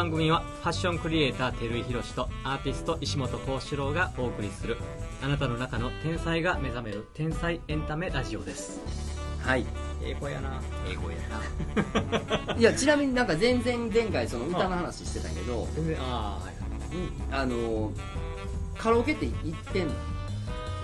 番組はファッションクリエイター照井宏とアーティスト石本幸四郎がお送りするあなたの中の天才が目覚める天才エンタメラジオです。はい。英語やな。英語やな。いやちなみになんか全然前回その歌の話してたけど全然ああはい。あのカラオケって行ってんの？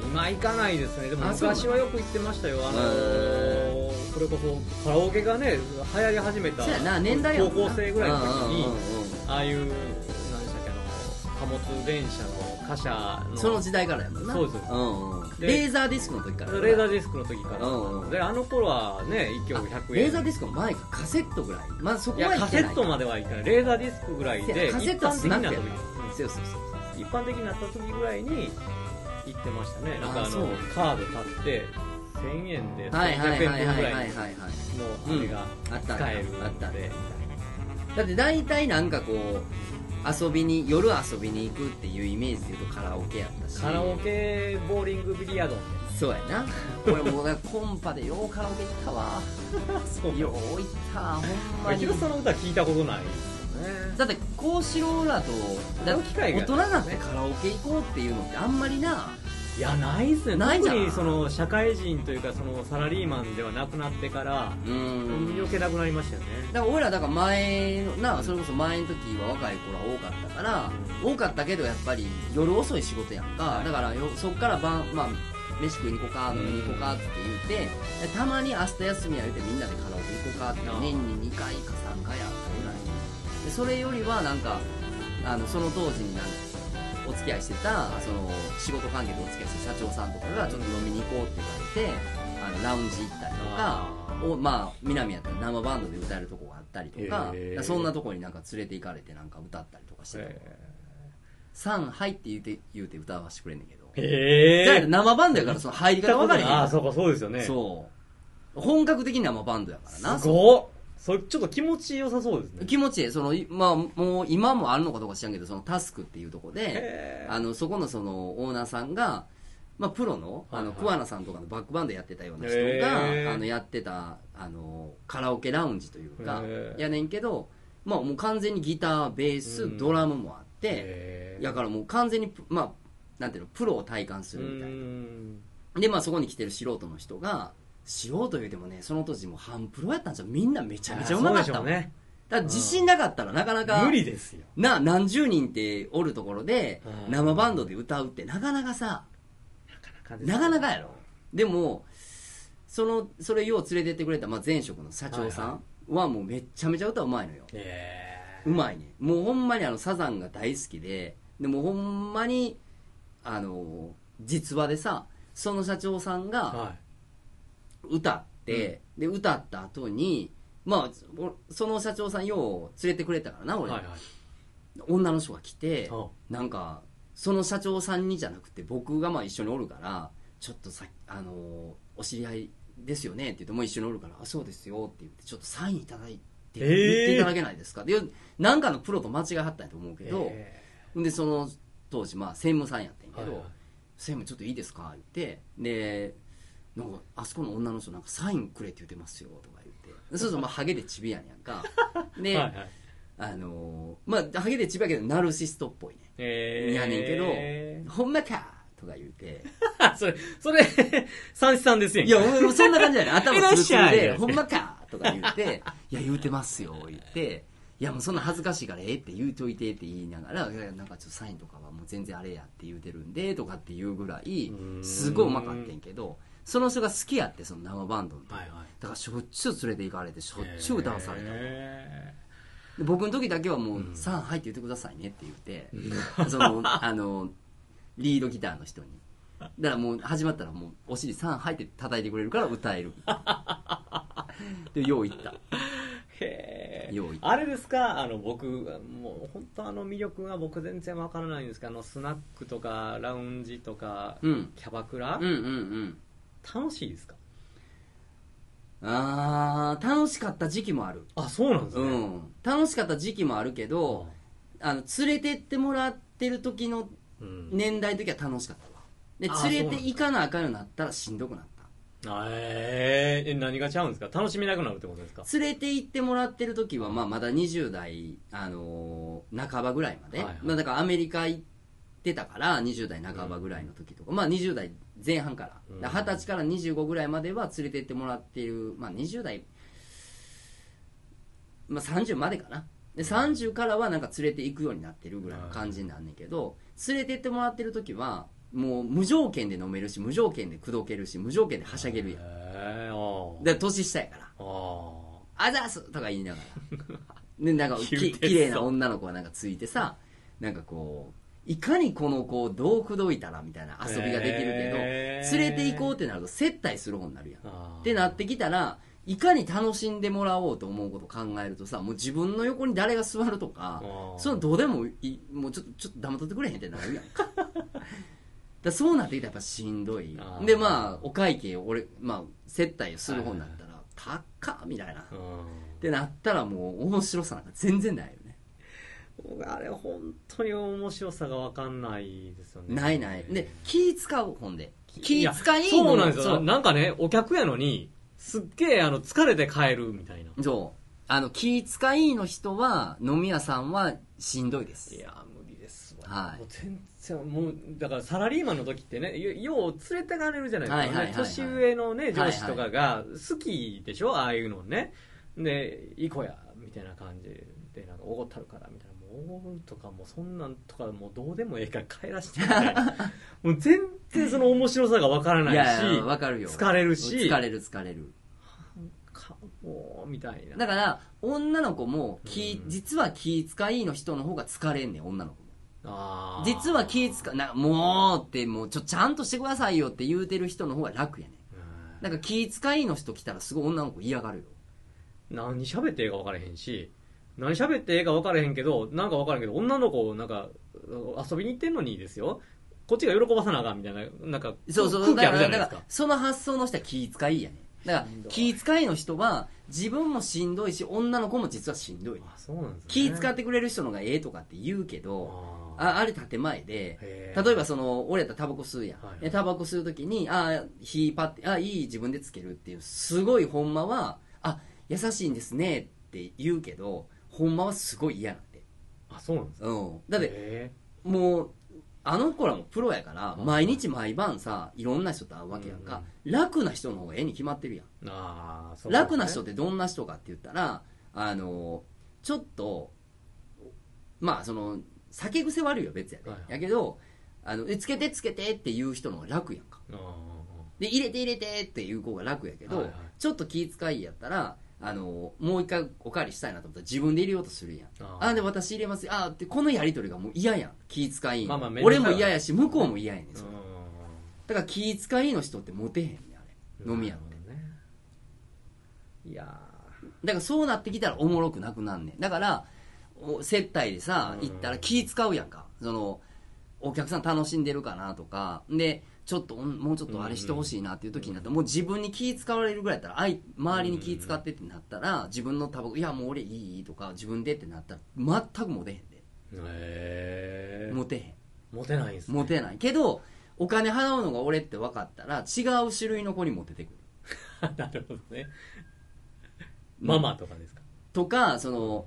今行かないですね。でも昔はよく行ってましたよ。あのそれこそカラオケがね流行り始めた高校生ぐらいの時にああいう何でしたっけあの貨物電車の貨車のその時代からやもんな。そうです。うんうん。でレーザーディスクの時からレーザーディスクの時から、うんうん。であの頃はね1曲100円。レーザーディスクの前かカセットぐらい。まあそこいやカは行ってないセットまではいかない。レーザーディスクぐらいでカセットはスナックや一般的になった時。そうそうそうう。ん一般的になった時ぐらいに行ってましたね。なんかあのあそう。カード買って1000円ではいはい300円はいはいはい。はい分ぐらいはいのあれがあった使えるあったのでだって大体なんかこう遊びに夜遊びに行くっていうイメージで言うとカラオケやったし。カラオケボーリングビリヤードそうやな。俺もうコンパでようカラオケ行ったわ。そう。よう行ったほんまに。んの歌聞いたことない？ですよね。だってこうしろらと大人になってカラオケ行こうっていうのってあんまりないやないっすね。ない特にその社会人というかそのサラリーマンではなくなってからうん。余計なくなりましたよね。だから俺らだから前のなそれこそ前の時は若い頃は多かったから、多かったけどやっぱり夜遅い仕事やんか、はい。だからよそっから晩まあ飯食いに行こうか飲みに行こうかって言ってでたまに明日休みや言うてみんなでカラオケ行こうかって年に2回か3回あったぐらい。でそれよりはなんかあのその当時になんかお付き合いしてたその仕事関係でお付き合いしてた社長さんとかがちょっと飲みに行こうって言われてあのラウンジ行ったりとかおまあ南やったら生バンドで歌えるとこがあったりとかそんなとこになんか連れて行かれてなんか歌ったりとかしてた「さんはい」って言うて言うて歌わしてくれんねんけど。へだから生バンドやからその入り方分からへんああそうかそうですよね。そう。本格的に生バンドやからな。すごっそれちょっと気持ちよさそうですね。気持ちいい。そのいまあもう今もあるのかどうか知らんけどそのタスクっていうとこでへー。あのそこのそのオーナーさんが、まあ、プロのあの、はいはい桑名さんとかのバックバンドやってたような人があのやってたあのカラオケラウンジというかやねんけど、まあ、もう完全にギターベース、うん。ドラムもあってやからもう完全にプまあなんていうのプロを体感すうるみたいな。ん。でまあそこに来てる素人の人が素人言うてもねその当時もう半プロやったんですよ。みんなめちゃめちゃうまかったもん。ね。だから自信なかったらなかなか無理ですよ。な何十人っておるところでうん。生バンドで歌うってなかなかさなかなかやろ。でもそのそれよう連れてってくれた、まあ、前職の社長さんはもうめっちゃめちゃ歌うまいのよ。へうまいね。もうほんまにあのサザンが大好きででもほんまにあの実話でさその社長さんがは歌って、で歌った後にまあおその社長さんよう連れてくれたからない俺、はいはい。女の人が来てあなんかその社長さんにじゃなくて僕がまあ一緒におるからちょっとさあのお知り合いですよねって言ってもう一緒におるから「あそうですよ」って言ってちょっとサインいただいてえー。言っていただけないですか？でなんかのプロと間違いはったんやと思うけど、へでその当時まあ専務さんやってんけど、はいはい。専務ちょっといいですか?」言ってでなんかあそこの女の人なんかサインくれって言ってますよとか言って。そうするとまあハゲでチビやねんやんか。で、ーはいはい。あのーまあハゲでチビやけどナルシストっぽいね。えー。やねんけど「ほんまか!」とか言うて。それそれ三枝さんですよいやそんな感じやね。頭いらっツルツルしゃいで「ほんまか!」とか言って「いや言うてますよ」言って「いやもうそんな恥ずかしいからええって言うといて」って言いながら「いやなんかちょっとサインとかはもう全然あれやって言うてるんで」とかっていうぐらいうん。すごいうまかってんけどその人が好きやってその生バンドのはいはい。だからしょっちゅう連れて行かれてしょっちゅう歌わされたへで僕の時だけはもううん「さあ入って言ってくださいね」って言ってそのあのリードギターの人に。だからもう始まったらもうお尻3入って叩いてくれるから歌える。でよう言った。ー。へよう言った。あれですか？あの僕もう本当あの魅力が僕全然わからないんですけどあのスナックとかラウンジとか、うん。キャバクラ、うんうんうん楽しいですか？あー楽しかった時期もある。あそうなんですね、うん。楽しかった時期もあるけどあの連れてってもらってる時のうん。年代の時は楽しかったわ。で連れて行かなあかんようになったらしんどくなった。あえー、え何がちゃうんですか？楽しめなくなるってことですか？連れて行ってもらってる時は、まあ、まだ20代、あのー半ばぐらいまで、はいはい。まあ、だからアメリカ行ってたから20代半ばぐらいの時とか、まあ20代前半から。うん。だから20歳から25ぐらいまでは連れて行ってもらっている、まあ、20代、まあ、30までかな。で30からはなんか連れて行くようになってるぐらいの感じになんねんけど連れて行ってもらってる時はもう無条件で飲めるし無条件で口説けるし無条件ではしゃげるやん。で年下やから。ああざーすとか言いながら。で、なんか、き綺麗な女の子がなんかついてさ、なんかこう、いかにこの子をどう口説いたらみたいな遊びができるけど、連れて行こうってなると接待する方になるやん。ってなってきたら、いかに楽しんでもらおうと思うことを考えるとさ、もう自分の横に誰が座るとか、そのどうでもいい、もうちょっと、ちょっと黙っとってくれへんってなるやんか。だそうなってきたらやっぱしんどいで、まあ、お会計を俺、まあ、接待をする方になったら、高っみたいな。うんってなったらもう面白さなんか全然ないよね。僕あれ本当に面白さが分かんないですよね。ないない。で、気使う、ほんで。気や使いのそうなんですよ。なんかねお客やのにすっげえあの疲れて帰るみたいな。そう。あの、気使いの人は、飲み屋さんはしんどいです。いや無理ですわ、はい。もう全然もうだからサラリーマンの時ってねよよう連れてかれるじゃないですか、はいはいはいはい。年上のねはいはい。上司とかが好きでしょ、ああいうのね。で行こうやみたいな感じでなんかおごったるからみたいな。もうとかもうそんなんとかもうどうでもええから帰らしてみたいなもう全然その面白さがわからないしわかるよ。疲れるし疲れる疲れる。かもうみたいなだから、女の子も気、うん実は気遣いの人の方が疲れんねん、女の子も。あー実は気使なもうって、もうちょ、ちゃんとしてくださいよって言うてる人の方が楽やねん。うんだから気遣いの人来たらすごい女の子嫌がるよ。何喋ってええか分からへんし何喋ってええか分からへんけどなんか分からへんけど女の子なんか遊びに行ってんのにですよ。こっちが喜ばさなあかんみたいななんかそうそう、空気あるじゃないですか。だからその発想の人は気遣いやね。だから気遣いの人は自分もしんどいし、女の子も実はしんどい。あそうなんですね。気遣ってくれる人のがええとかって言うけど、あああれ建前で、例えばその、俺やったらタバコ吸うやん。はいでタバコ吸うときに、あ火パって、あいい自分でつけるっていう、すごいほんまは、あ、優しいんですねって言うけど、ほんまはすごい嫌なんで。あそうなんですか？うん。だって、へもう、あの子らもプロやから、うん毎日毎晩さ、いろんな人と会うわけやんか。楽な人の方がええに決まってるやん。ーあーそうですね楽な人ってどんな人かって言ったら、あの、ちょっと、まあその、酒癖悪いよ別やで。はいはいやけど、あの、えつけてつけてって言う人の方が楽やんか。あーで、入れて入れてっていう子が楽やけど、はいはいちょっと気遣いやったら、あの、もう一回おかわりしたいなと思ったら自分で入れようとするやん。あーあ、で、私入れますよ。あって、このやりとりがもう嫌やん。気遣い。まあまあ俺も嫌やし、向こうも嫌やねん。それうだから気遣いの人ってモテへんねん、あれ。ん飲み屋って。ねいやだからそうなってきたらおもろくなくなんねん。だから、お接待でさ、うん行ったら気使うやんか。その、お客さん楽しんでるかなとか、で、ちょっと、うんもうちょっとあれしてほしいなっていう時になったら、もう自分に気使われるぐらいやったら、周りに気使ってってなったら、自分のタバコ、いやもう俺いいとか、自分でってなったら、全くモテへんで。ーへえモテへん。モテないんすねモテない。けど、お金払うのが俺って分かったら、違う種類の子にモテてくる。なるほどねママとかですか？とか、その、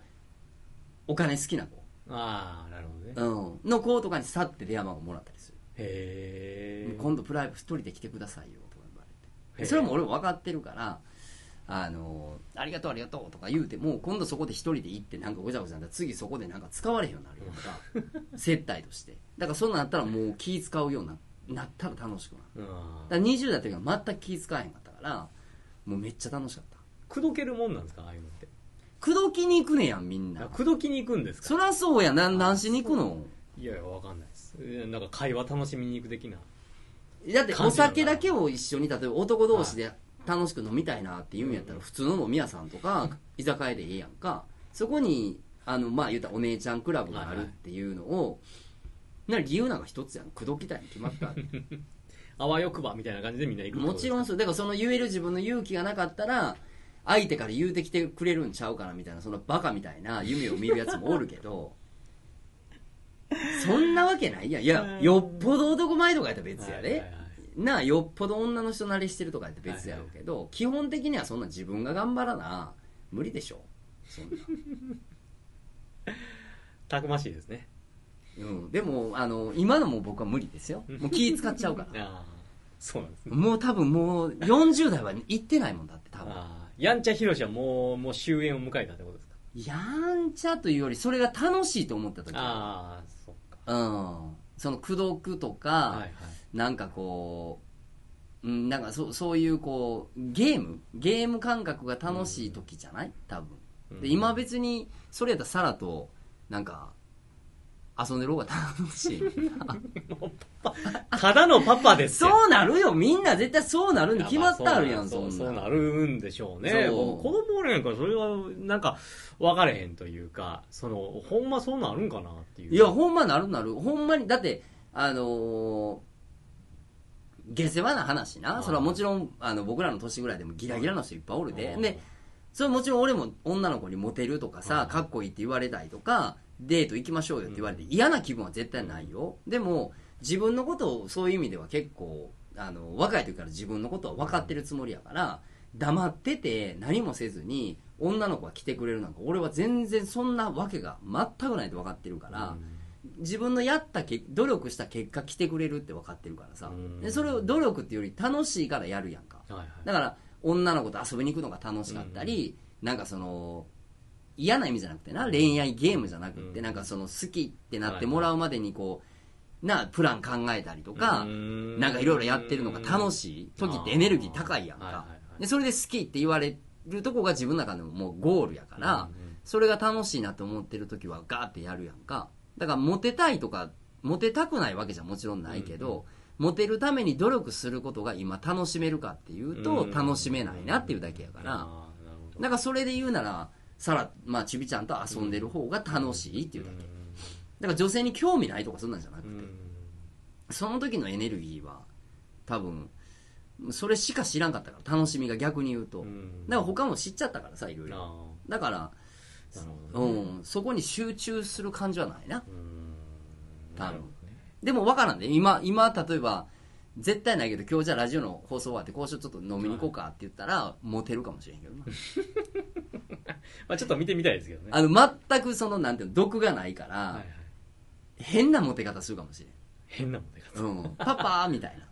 お金好きな子。ああなるほどねうん。の子とかにさって電話番号もらったりする。へえ今度プライベート一人で来てくださいよ。とか言われてそれも俺も分かってるからあのありがとうありがとうとか言うても今度そこで一人で行ってなんかごちゃごちゃなったら次そこでなんか使われへんようになるよとか 接待として。だからそんなったらもう気使うようにななったら楽しくなる。うん。だから20代の時は全く気使わへんかったからもうめっちゃ楽しかった。口説けるもんなんですか？ああいうのって。口説きに行くねやんみんな。あ口説きに行くんですか？そりゃそうやなん何しに行くのいやいやわかんないです。えなんか会話楽しみに行く的な。だってお酒だけを一緒に例えば男同士で楽しく飲みたいなって言うんやったら普通の飲み屋さんとか居酒屋でええやんか。そこにあのまあ言ったらお姉ちゃんクラブがあるっていうのをな理由なんか一つやん。口説きたいに決まった あわよくばみたいな感じでみんな行くもちろんそう。だからその言える自分の勇気がなかったら相手から言うてきてくれるんちゃうかなみたいなそのバカみたいな夢を見るやつもおるけどそんなわけないやん。いやよっぽど男前とかやったら別やで、はいはいはい。なあよっぽど女の人慣れしてるとかやって別やろうけど、基本的にはそんな自分が頑張らな無理でしょ。そんな、たくましいですね。うん、でもあの今のも僕は無理ですよ。もう気使っちゃうから。そうなんですね。もう多分もう40代は行ってないもんだって多分。やんちゃひろしはもうもう終焉を迎えたってことですか？やんちゃというよりそれが楽しいと思った時。ああそっかうん。その口説くとか、はいはい。なんかこう、うん、なんかそそういうこうゲーム？ゲーム感覚が楽しい時じゃない？多分。でうん。今別にそれやったらサラとなんか遊んでる方が楽しい。ただのパパですよ。そうなるよ。みんな絶対そうなるに決まってあるやんいそそんな。うそうなるんでしょうね。そう。僕子供おるやんからそれはなんか分かれへんというかそのほんまそうなるんかなっていう。いやほんまなるなる。ほんまにだってあのー下世話な話な。それはもちろんあの僕らの年ぐらいでもギラギラの人いっぱいおるで。うんでそれもちろん俺も女の子にモテるとかさうんかっこいいって言われたりとかデート行きましょうよって言われて嫌な気分は絶対ないよ。でも自分のことをそういう意味では結構あの若い時から自分のことは分かってるつもりやから黙ってて何もせずに女の子が来てくれるなんか俺は全然そんなわけが全くないと分かってるから、自分のやったけ努力した結果来てくれるって分かってるからさ、うん。でそれを努力っていうより楽しいからやるやんか。はいはい。だから女の子と遊びに行くのが楽しかったり、なんかその嫌な意味じゃなくてな恋愛ゲームじゃなくて、うん。なんかその好きってなってもらうまでにこうなプラン考えたりとか、うん。なんかいろいろやってるのが楽しい時ってエネルギー高いやんか、でそれで好きって言われるとこが自分の中でももうゴールやから、それが楽しいなと思ってる時はガーってやるやんか。だからモテたいとかモテたくないわけじゃもちろんないけど、モテるために努力することが今楽しめるかっていうとうん楽しめないなっていうだけやから、だからそれで言うならさら、まあ、ちびちゃんと遊んでる方が楽しいっていうだけ。だから女性に興味ないとかそんなんじゃなくて、うん。その時のエネルギーは多分それしか知らんかったから楽しみが逆に言うと、うん。だから他も知っちゃったからさいろいろ。あだから、うん、そこに集中する感じはないな。うん。多分。でも分からんで。今今例えば絶対ないけど今日じゃあラジオの放送終わって交渉ちょっと飲みに行こうかって言ったら、モテるかもしれんけどな まあちょっと見てみたいですけどね。あの全くそのなんていうの毒がないから、はいはい。変なモテ方するかもしれん。変なモテ方。うん、パパーみたいな。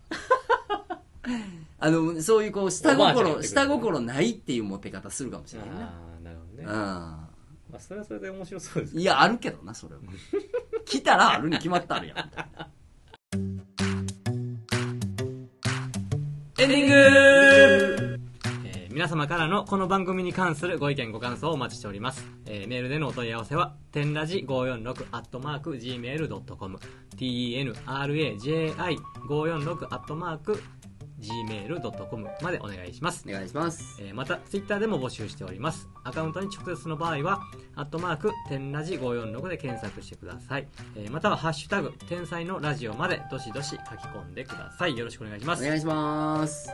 あのそういうこう下心おばあちゃんやってくる下心ないっていうモテ方するかもしれんなああなるほどね。うまあそれはそれで面白そうです。んいやあるけどなそれは。来たらあるに決まってあるやんみたいな。エンディングえー皆様からのこの番組に関するご意見ご感想をお待ちしております、えーメールでのお問い合わせは天ラジ546アットマーク Gmail.com tenraji546 アットマーク Gmail.com までお願いしますお願いしますえーまた、ツイッターでも募集しております。アカウントに直接の場合は、アットマーク、天ラジ546で検索してください。えーまたは、ハッシュタグ、天才のラジオまで、どしどし書き込んでください。よろしくお願いします。いお願いします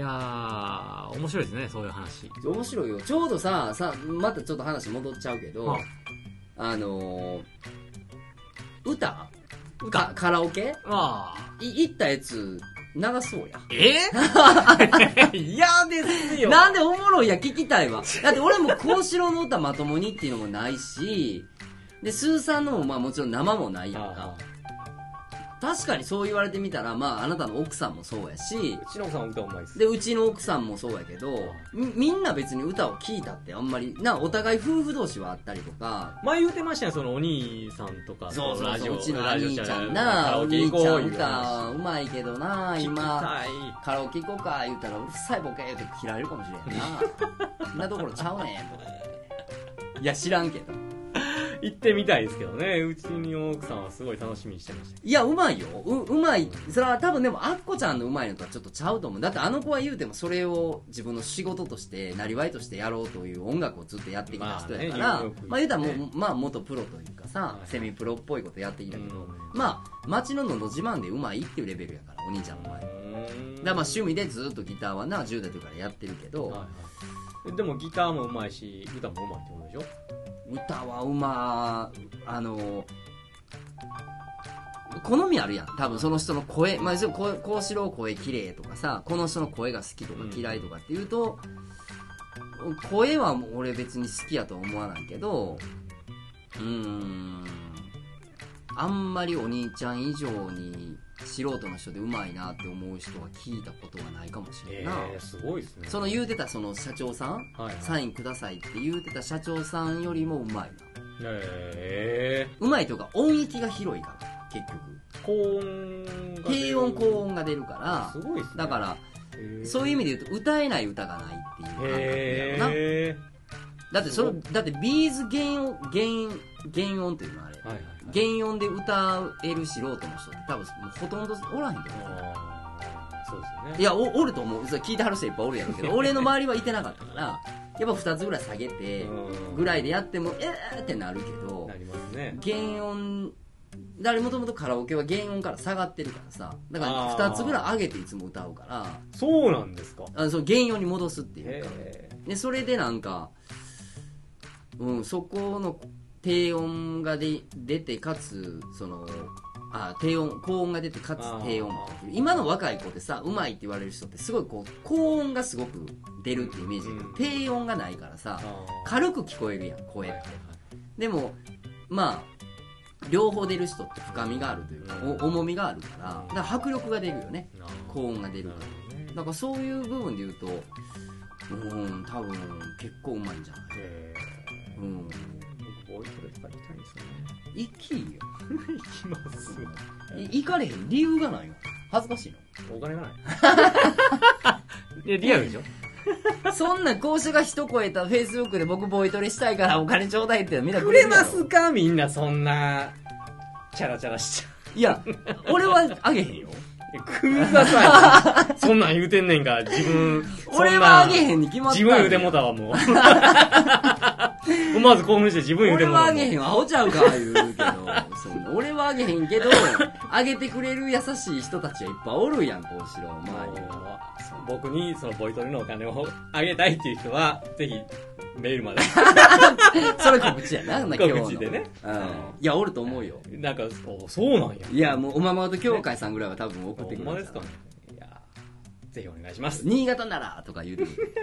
やー、面白いですね、そういう話。面白いよ。ちょうどささまたちょっと話戻っちゃうけど、はあのー歌。歌。かカラオケ？あい行ったやつ流そうや。え 嫌ですよ。なんでおもろいや聞きたいわ。だって俺も幸四郎の歌まともにっていうのもないしでスーさんのもまあもちろん生もないやんか。あ確かにそう言われてみたらまああなたの奥さんもそうやしーしのぶさん歌うまいです。でうちの奥さんもそうやけどみみんな別に歌を聴いたってあんまりなお互い夫婦同士はあったりとか前言うてましたよ、そのお兄さんとかとそうそうラジオそううちのラジオ兄ちゃんカなラオケお兄行こう言うちゃん歌話うまいけどな今。カラオケ行こうか言うたらうるさいボケって切られるかもしれんな そんなところちゃうねんとか言っていや知らんけど行ってみたいですけどね。うちの奥さんはすごい楽しみにしてました。いやうまいよ。ううまい。それは多分でもアッコちゃんのうまいのとはちょっとちゃうと思う。だってあの子は言うてもそれを自分の仕事としてなりわいとしてやろうという音楽をずっとやってきた人やから、まあねまあ言うたらもう、ねまあ元プロというかさ、はいセミプロっぽいことやってきたけど、うん。まあ町ののど自慢でうまいっていうレベルやからお兄ちゃんの前だまあ趣味でずっとギターはな10代とかからやってるけど、はいはい、でもギターもうまいし歌もうまいってことでしょ？歌はうまあの好みあるやん。多分その人の声まあこうこうしろ声綺麗とかさこの人の声が好きとか嫌いとかっていうと、声はもう俺別に好きやとは思わないけどうーん。あんまりお兄ちゃん以上に素人の人でうまいなって思う人は聞いたことはないかもしれんな、えー、すごいですね。その言うてたその社長さんはい。はいサインくださいって言うてた社長さんよりもうまいな。えうまいというか音域が広いから結局。ー、高音低音高音が出るからすごいね。だからそういう意味で言うと歌えない歌がないっていう感覚やろな。へだってそれだってビーズ原音原原音っていうのあれ。ーはいはいはい。原音で歌える素人の人って多分ほとんどおらへんけど。そうですよね。いやおおると思う。それ聞いてはる人いっぱいおるやろうけど。俺の周りはいてなかったからやっぱ2つぐらい下げてうん。ぐらいでやってもえーってなるけどなりますね。原音だからもともとカラオケは原音から下がってるからさ。だからあー。2つぐらい上げていつも歌うから。そうなんですか。あのその原音に戻すっていうか。へでそれでなんか、うん、そこの低音がで出てかつそのあ低音高音が出てかつ低音今の若い子ってさうまいって言われる人ってすごいこう高音がすごく出るっていうイメージ。うん。低音がないからさ軽く聞こえるやん声。ってはいはいはい。でもまあ両方出る人って深みがあるというか、うん。お重みがあるからだから迫力が出るよね。高音が出るなるほどねだからそういう部分で言うとうん多分結構うまいんじゃない？うん僕ボイトレとか行きたいんですよね行きよ行きますい行かれへん理由がないよ恥ずかしいお金がない。いやリアルでしょ？のそんな講師が一超えたフェイスブックで僕ボイトレしたいからお金ちょうだいってみんなくれますか？みんなそんなチャラチャラしちゃいや俺はあげへんよ。うください。そんなん言うてんねんから自分。俺はあげへんに決まった自分言うてもうたわもう 思わず興奮して自分言うて俺もはあげへんわアホちゃうか言うけど。そんな俺はあげへんけどあげてくれる優しい人たちはいっぱいおるやんこうしろ。周りに僕にそのボイトレのお金をあげたいっていう人はぜひメールまで。それ告知やな、今日の。告知でね。うん。いや、おると思うよ。なんかおそうなんや。いや、もう、おままごと協会さんぐらいは多分送ってくるほんまですかね。いやぜひお願いします。新潟ならとか言うてくる。